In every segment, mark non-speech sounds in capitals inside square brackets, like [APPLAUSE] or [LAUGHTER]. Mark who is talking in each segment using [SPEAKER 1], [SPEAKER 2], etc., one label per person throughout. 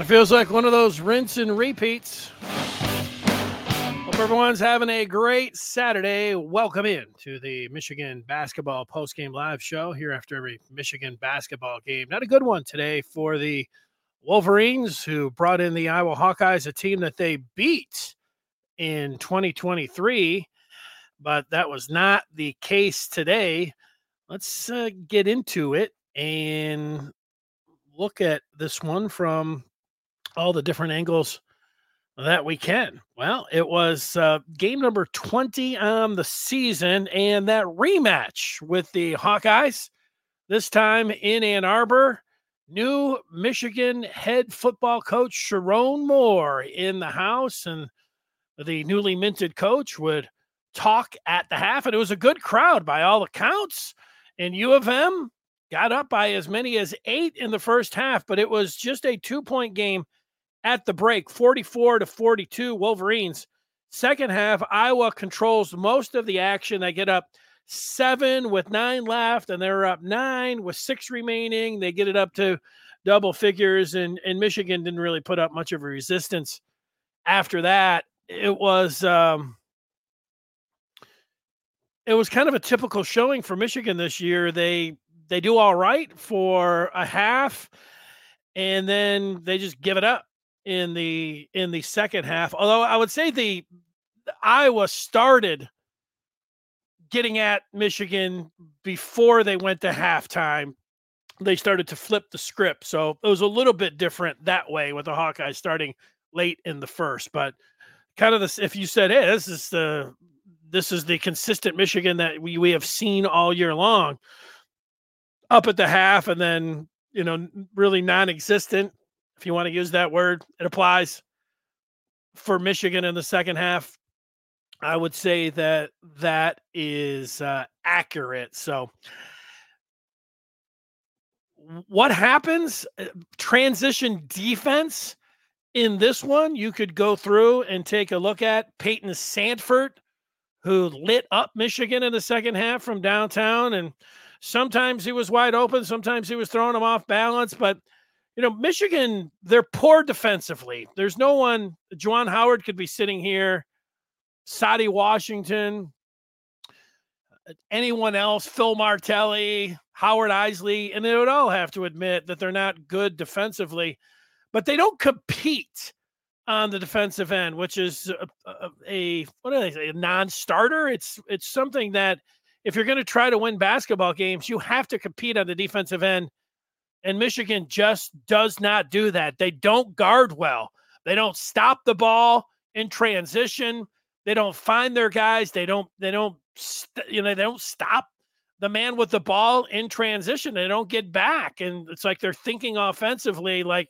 [SPEAKER 1] And it feels like one of those rinse and repeats. Hope everyone's having a great Saturday. Welcome in to the Michigan basketball postgame live show here after every Michigan basketball game. Not a good one today for the Wolverines, who brought in the Iowa Hawkeyes, a team that they beat in 2023, but that was not the case today. Let's uh, get into it and look at this one from all the different angles that we can. Well, it was uh, game number 20 on the season and that rematch with the Hawkeyes, this time in Ann Arbor. New Michigan head football coach Sherrone Moore in the house, and the newly minted coach would talk at the half. And it was a good crowd by all accounts. And U of M got up by as many as eight in the first half, but it was just a two point game at the break 44 to 42 Wolverines. Second half, Iowa controls most of the action. They get up seven with nine left, and they're up nine with six remaining. They get it up to double figures, and, and Michigan didn't really put up much of a resistance after that. It was um, it was kind of a typical showing for Michigan this year. They they do all right for a half, and then they just give it up in the in the second half. Although I would say the, the Iowa started getting at Michigan before they went to halftime. They started to flip the script, so it was a little bit different that way with the Hawkeyes starting late in the first. But kind of this, if you said, "Hey, this is the this is the consistent Michigan that we we have seen all year long," up at the half, and then you know really non-existent if you want to use that word, it applies for Michigan in the second half. I would say that that is uh, accurate. So, what happens? Uh, transition defense in this one, you could go through and take a look at Payton Sandfort, who lit up Michigan in the second half from downtown. And sometimes he was wide open, sometimes he was throwing them off balance, but you know, Michigan, they're poor defensively. There's no one, Juwan Howard could be sitting here, Saddi Washington, anyone else, Phil Martelli, Howard Eisley, and they would all have to admit that they're not good defensively, but they don't compete on the defensive end, which is a, a, a what do they say, a non-starter. It's it's something that if you're going to try to win basketball games, you have to compete on the defensive end and Michigan just does not do that. They don't guard well. They don't stop the ball in transition. They don't find their guys. They don't. They don't. St- you know. They don't stop the man with the ball in transition. They don't get back, and it's like they're thinking offensively. Like,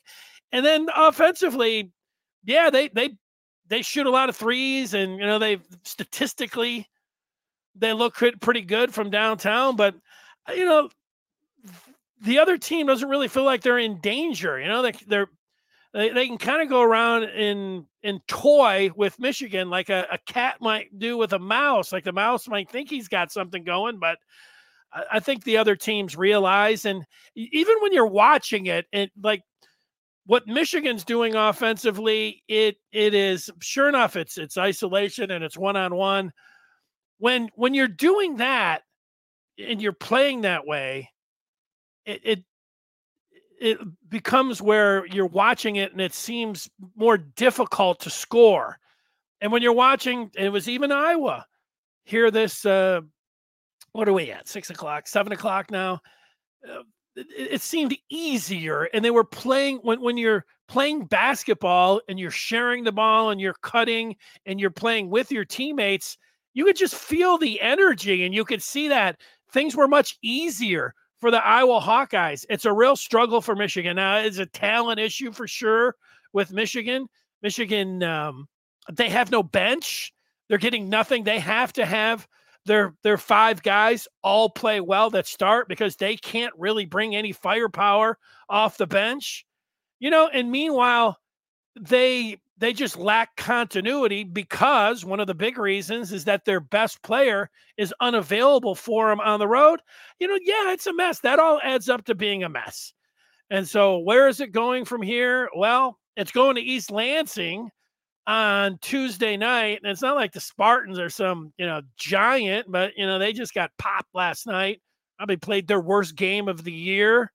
[SPEAKER 1] and then offensively, yeah, they they they shoot a lot of threes, and you know they statistically they look pretty good from downtown. But you know the other team doesn't really feel like they're in danger. You know, they, they're they, they can kind of go around and and toy with Michigan like a, a cat might do with a mouse. Like the mouse might think he's got something going, but I, I think the other teams realize. And even when you're watching it, and like what Michigan's doing offensively, it it is sure enough, it's it's isolation and it's one on one. When when you're doing that and you're playing that way, it, it it becomes where you're watching it and it seems more difficult to score. And when you're watching, it was even Iowa. here this? Uh, what are we at? Six o'clock, seven o'clock now. Uh, it, it, seemed easier, and they were playing when when you're playing basketball and you're sharing the ball and you're cutting and you're playing with your teammates. You could just feel the energy, and you could see that things were much easier for the Iowa Hawkeyes. It's a real struggle for Michigan. Now, it's a talent issue for sure with Michigan. Michigan, um, they have no bench. They're getting nothing. They have to have their their five guys all play well that start because they can't really bring any firepower off the bench. You know, and meanwhile, they they just lack continuity because one of the big reasons is that their best player is unavailable for them on the road. You know, yeah, it's a mess. That all adds up to being a mess. And so, where is it going from here? Well, It's going to East Lansing on Tuesday night. And it's not like the Spartans are some, you know, giant, but, you know, they just got popped last night. Probably played their worst game of the year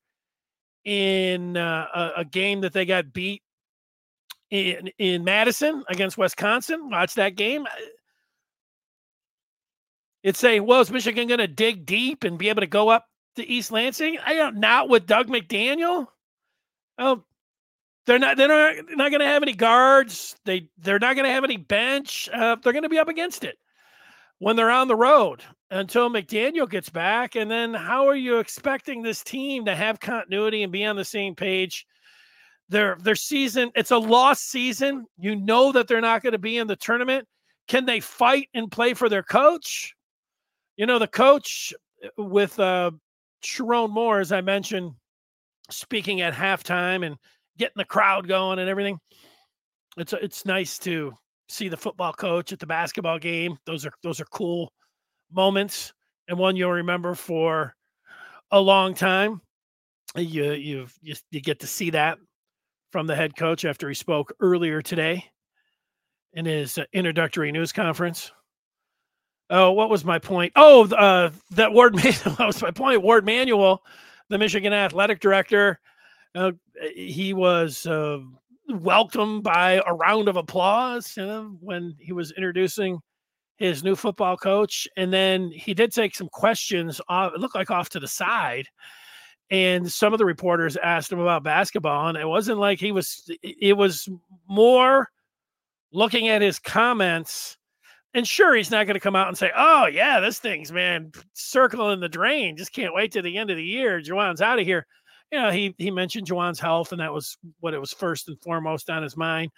[SPEAKER 1] in uh, a, a game that they got beat in in Madison against Wisconsin. Watch that game. It's saying, well, is Michigan going to dig deep and be able to go up to East Lansing? I don't not with Dug McDaniel. Oh, they're not. They're not, not going to have any guards. They they're not going to have any bench. Uh, they're going to be up against it when they're on the road until McDaniel gets back. And then, how are you expecting this team to have continuity and be on the same page? Their their season. It's a lost season. You know that they're not going to be in the tournament. Can they fight and play for their coach? You know, the coach uh, with uh, Sherrone Moore, as I mentioned, speaking at halftime and getting the crowd going and everything. It's it's nice to see the football coach at the basketball game. Those are those are cool moments and one you'll remember for a long time. You you you, you get to see that from the head coach after he spoke earlier today in his uh, introductory news conference. Oh, what was my point? Oh, uh, that Warde. [LAUGHS] what was my point? Warde Manuel, the Michigan athletic director, uh, he was uh, welcomed by a round of applause you know, when he was introducing his new football coach. And then he did take some questions off, it looked like off to the side. And some of the reporters asked him about basketball. And it wasn't like he was, it was more looking at his comments. And sure, he's not going to come out and say, Oh, yeah, this thing's, man, circling the drain. Just can't wait to the end of the year. Juwan's out of here you know, he he mentioned Juwan's health, and that was what it was first and foremost on his mind.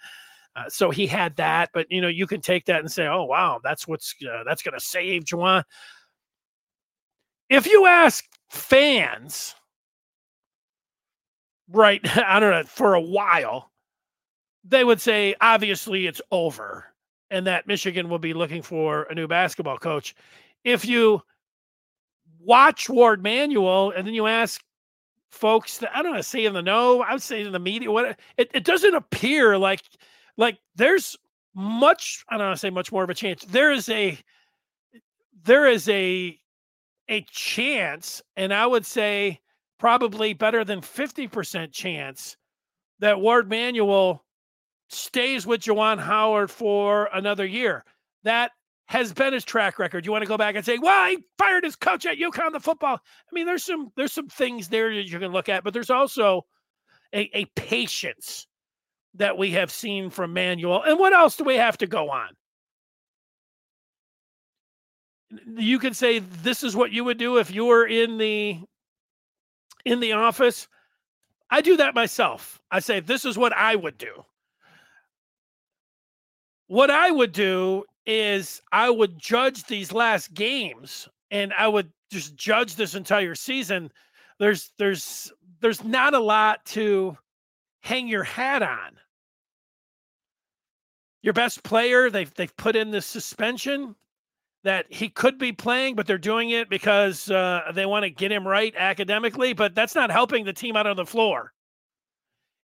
[SPEAKER 1] Uh, so he had that, but you know, you can take that and say, "Oh, wow, that's what's uh, that's going to save Juwan." If you ask fans, right, [LAUGHS] I don't know, for a while, they would say, obviously, it's over, and that Michigan will be looking for a new basketball coach. If you watch Warde Manuel and then you ask folks that I don't to say in the know, I would say in the media, what it, it doesn't appear like like there's much, I don't to say much more of a chance. There is a there is a a chance, and I would say probably better than 50% chance that Warde Manuel stays with Juwan Howard for another year. That has been his track record. You want to go back and say, well, he fired his coach at UConn the football. I mean, there's some there's some things there that you can look at, but there's also a, a patience that we have seen from Manuel. And what else do we have to go on? You could say this is what you would do if you were in the in the office. I do that myself. I say this is what I would do. What I would do is I would judge these last games and I would just judge this entire season. There's there's there's not a lot to hang your hat on. Your best player, they've they've put in the suspension that he could be playing, but they're doing it because uh, they want to get him right academically. But that's not helping the team out on the floor,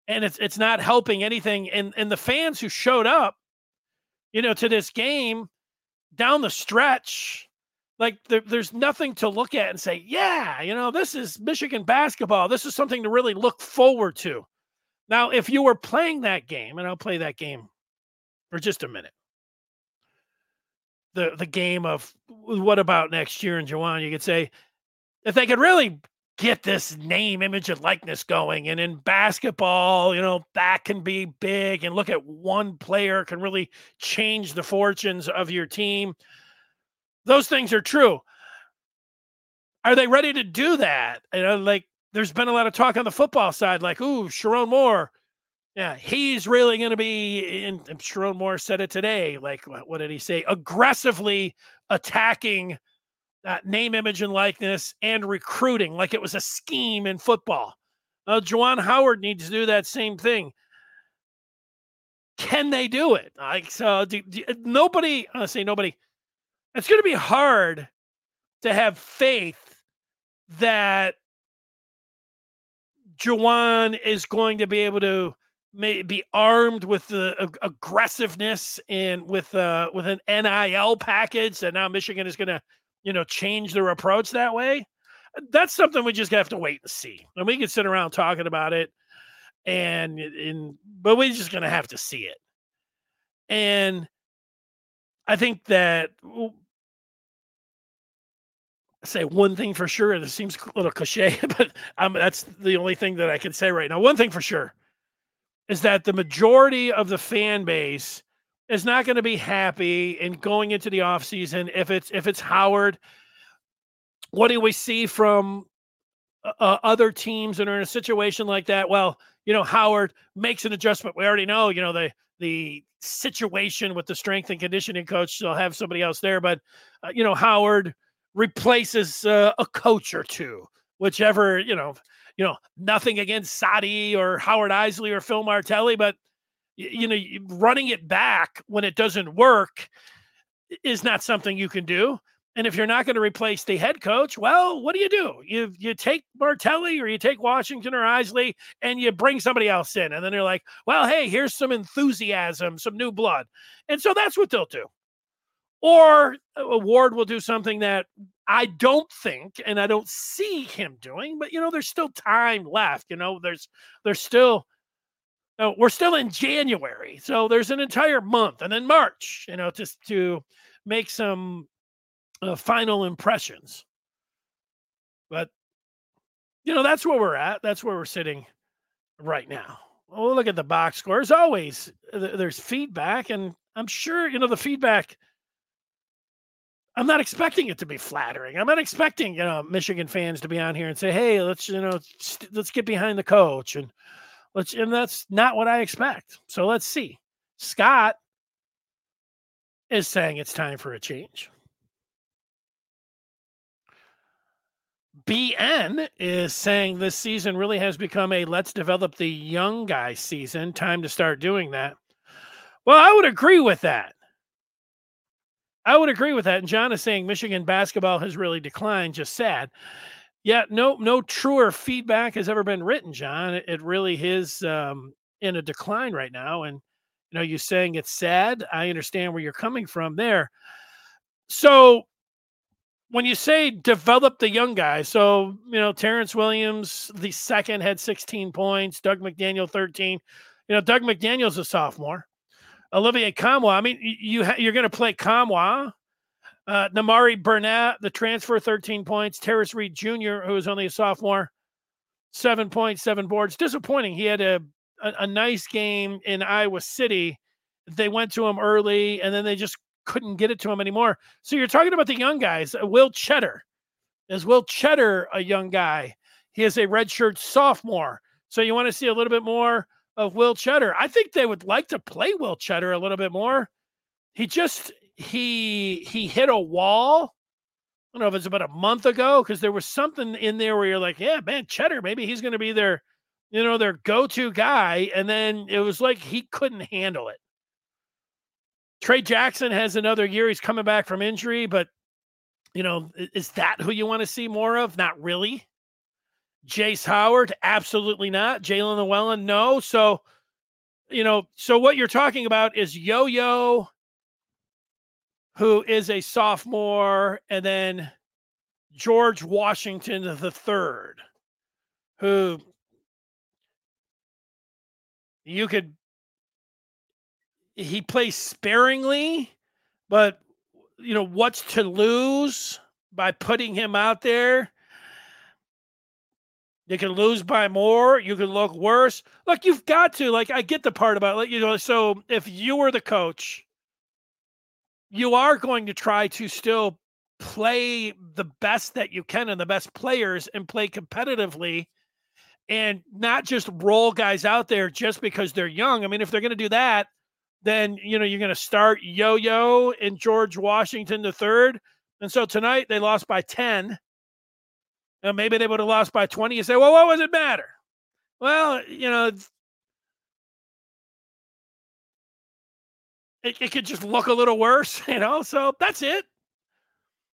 [SPEAKER 1] and it's it's not helping anything. And and the fans who showed up you know, to this game down the stretch. Like there, there's nothing to look at and say, yeah, you know, this is Michigan basketball. This is something to really look forward to. Now, if you were playing that game, and I'll play that game for just a minute. The the game of what about next year in Juwan, you could say if they could really get this name, image, and likeness going. And in basketball, you know, that can be big. And look at one player can really change the fortunes of your team. Those things are true. Are they ready to do that? You know, like there's been a lot of talk on the football side, like, ooh, Sherrone Moore. Yeah, he's really going to be, and Sherrone Moore said it today. Like, what did he say? Aggressively attacking uh, name, image, and likeness, and recruiting like it was a scheme in football. Uh, Juwan Howard needs to do that same thing. Can they do it? Like so, do, do, nobody. I say nobody. It's going to be hard to have faith that Juwan is going to be able to may be armed with the ag- aggressiveness and with uh with an NIL package that now Michigan is going to you know change their approach that way. That's something we just have to wait and see. And we can sit around talking about it, and in but we're just going to have to see it. And I think that I say one thing for sure, it seems a little cliche, [LAUGHS] but that's the only thing that I can say right now. One thing for sure is that the majority of the fan base is not going to be happy in going into the offseason if it's if it's Howard. What do we see from uh, uh, other teams that are in a situation like that? Well, you know, Howard makes an adjustment. We already know, you know, the the situation with the strength and conditioning coach. They'll have somebody else there, but uh, you know, Howard replaces uh, a coach or two, whichever you know you know, nothing against Saddi or Howard Eisley or Phil Martelli, but you mm-hmm. know, running it back when it doesn't work is not something you can do. And if you're not going to replace the head coach, well, what do you do? You you take Martelli or you take Washington or Eisley and you bring somebody else in. And then they're like, well, hey, here's some enthusiasm, some new blood. And so that's what they'll do. Or a Warde will do something that I don't think, and I don't see him doing, but you know, there's still time left. You know, there's there's still we're still in January, so there's an entire month, and then March. You know, just to make some uh, final impressions. But you know, that's where we're at. That's where we're sitting right now. We'll look at the box score. As always, there's feedback, and I'm sure you know the feedback I'm not expecting it to be flattering. I'm not expecting, you know, Michigan fans to be on here and say, "Hey, let's, you know, let's get behind the coach." And let's and that's not what I expect. So let's see. Scott is saying it's time for a change. BN is saying this season really has become a let's develop the young guy season. Time to start doing that. Well, I would agree with that. I would agree with that. And John is saying Michigan basketball has really declined. Just sad. Yeah, no, no truer feedback has ever been written, John. It, it really is um, in a decline right now. And you know, you saying it's sad. I understand where you're coming from there. So when you say develop the young guys, so you know, Terrence Williams, the second had 16 points, Dug McDaniel 13. You know, Dug McDaniel's a sophomore. Olivier Nkamhoua. I mean, you ha- you're going to play Nkamhoua. Uh, Nimari Burnett, the transfer, 13 points. Tarris Reed Jr., who is only a sophomore, seven points, seven boards. Disappointing. He had a, a, a nice game in Iowa City. They went to him early, and then they just couldn't get it to him anymore. So you're talking about the young guys. Uh, Will Tschetter. Is Will Tschetter a young guy? He is a redshirt sophomore. So you want to see a little bit more of Will Tschetter. I think they would like to play Will Tschetter a little bit more. He just he he hit a wall. I don't know if it's about a month ago because there was something in there where you're like, yeah, man, Tschetter, maybe he's going to be their, you know, their go-to guy, and then it was like he couldn't handle it. Trey Jackson has another year. He's coming back from injury, but you know, is that who you want to see more of? Not really. Jace Howard, absolutely not. Jaelin Llewellyn, no. So, you know, so what you're talking about is Yo Yo, who is a sophomore, and then George Washington the third, who you could he plays sparingly, but you know what's to lose by putting him out there? You can lose by more. You can look worse. Look, you've got to. Like, I get the part about, like, you know, so if you were the coach, you are going to try to still play the best that you can and the best players and play competitively and not just roll guys out there just because they're young. I mean, if they're going to do that, then, you know, you're going to start Yo Yo and George Washington the third. And so tonight they lost by 10 Maybe they would have lost by 20. You say, well, what does it matter? Well, you know, it, it could just look a little worse, [LAUGHS] you know? So that's it.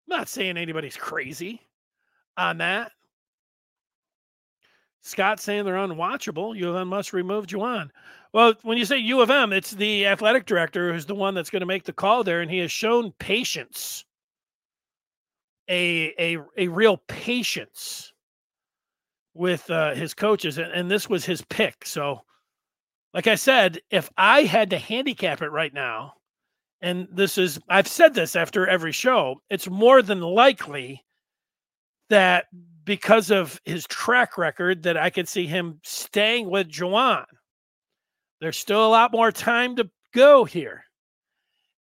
[SPEAKER 1] I'm not saying anybody's crazy on that. Scott saying they're unwatchable. U of M must remove Juwan. Well, when you say U of M, it's the athletic director who's the one that's going to make the call there, and he has shown patience a a a real patience with uh, his coaches, and, and this was his pick. So, like I said, if I had to handicap it right now, and this is I've said this after every show, it's more than likely that because of his track record that I could see him staying with Juwan. There's still a lot more time to go here.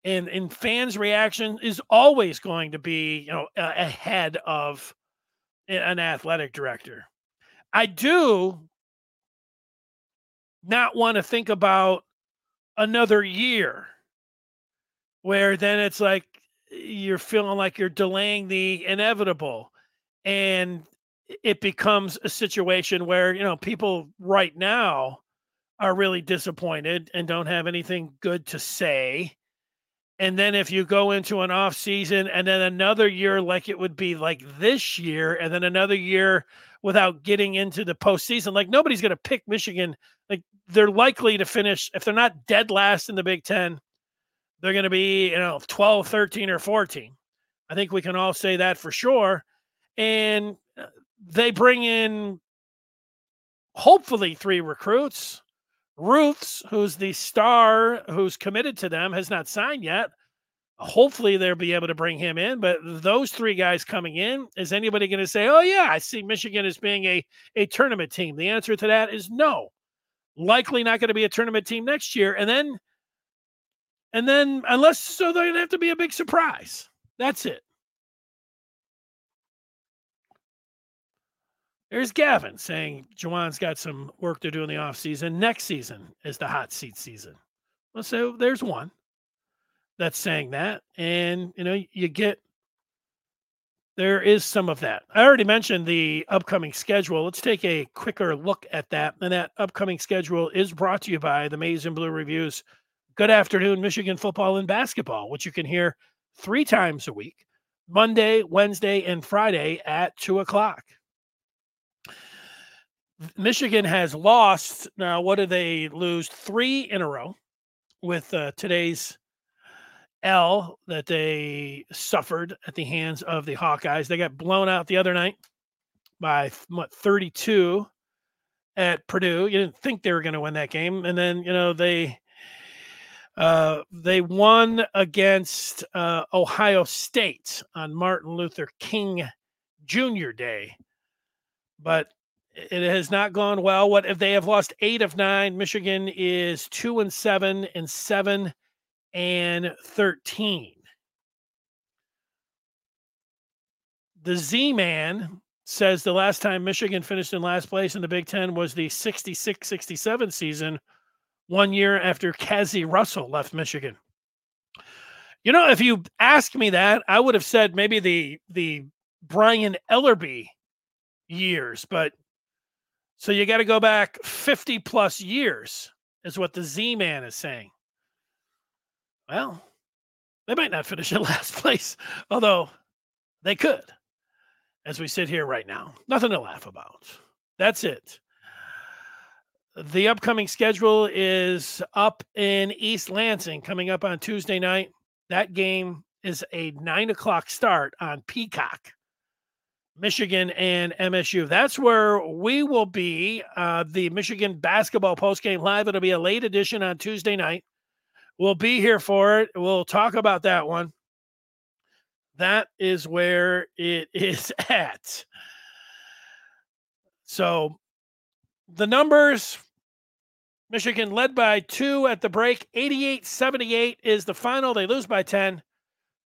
[SPEAKER 1] And and fans' reaction is always going to be, you know, ahead of an athletic director. I do not want to think about another year where then it's like you're feeling like you're delaying the inevitable and it becomes a situation where you know people right now are really disappointed and don't have anything good to say and then if you go into an off season and then another year like it would be like this year and then another year without getting into the postseason like nobody's going to pick michigan. Like they're likely to finish if they're not dead last in the big 10 they're going to be you know 12 13 or 14 i think we can all say that for sure. And uh, they bring in hopefully three recruits. Ruths, who's the star who's committed to them, has not signed yet. Hopefully, they'll be able to bring him in. But those three guys coming in, is anybody going to say, oh, yeah, I see Michigan as being a, a tournament team? The answer to that is no. Likely not going to be a tournament team next year. And then, and then, unless so, they're going to have to be a big surprise. That's it. There's Gavin saying Juwan's got some work to do in the offseason. Next season is the hot seat season. Well, so there's one that's saying that. And, you know, you get there is some of that. I already mentioned the upcoming schedule. Let's take a quicker look at that. And that upcoming schedule is brought to you by the Maize and Blue Reviews. Good afternoon, Michigan football and basketball, which you can hear three times a week Monday, Wednesday, and Friday at two o'clock. Michigan has lost. Now, what did they lose? Three in a row with uh, today's L that they suffered at the hands of the Hawkeyes. They got blown out the other night by what 32 at Purdue. You didn't think they were going to win that game, and then you know they uh, they won against uh, Ohio State on Martin Luther King Jr. Day, but it has not gone well. What if they have lost eight of nine? Michigan is two and seven and seven and 13. The Z Man says the last time Michigan finished in last place in the Big Ten was the 66 67 season, one year after Cazzie Russell left Michigan. You know, if you asked me that, I would have said maybe the the Brian Ellerbe years, but so you got to go back 50 plus years, is what the Z Man is saying. Well, they might not finish [LAUGHS] in last place, although they could, as we sit here right now. Nothing to laugh about. That's it. The upcoming schedule is up in East Lansing coming up on Tuesday night. That game is a nine o'clock start on Peacock. Michigan and MSU. That's where we will be. Uh, the Michigan basketball postgame live. It'll be a late edition on Tuesday night. We'll be here for it. We'll talk about that one. That is where it [LAUGHS] is at. So the numbers Michigan led by two at the break. 88 78 is the final. They lose by 10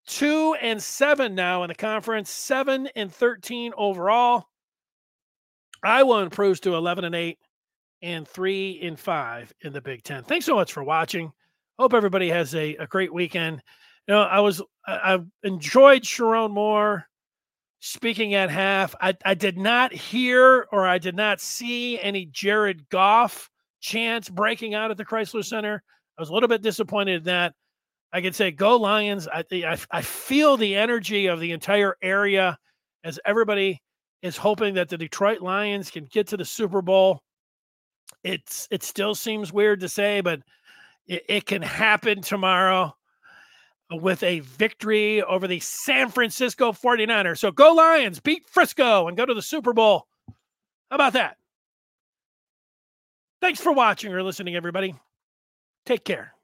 [SPEAKER 1] two and seven now in the conference, seven and 13 overall. Iowa improves to 11 and eight and three and five in the Big Ten. Thanks so much for watching. Hope everybody has a, a great weekend. You know, I was, I, enjoyed Sherrone Moore speaking at half. I, I did not hear or I did not see any Jared Goff chance breaking out at the Crisler Center. I was a little bit disappointed in that. I can say go Lions. I, I I feel the energy of the entire area as everybody is hoping that the Detroit Lions can get to the Super Bowl. It's it still seems weird to say, but it, it can happen tomorrow with a victory over the San Francisco 49ers. So go Lions, beat Frisco, and go to the Super Bowl. How about that? Thanks for watching or listening, everybody. Take care.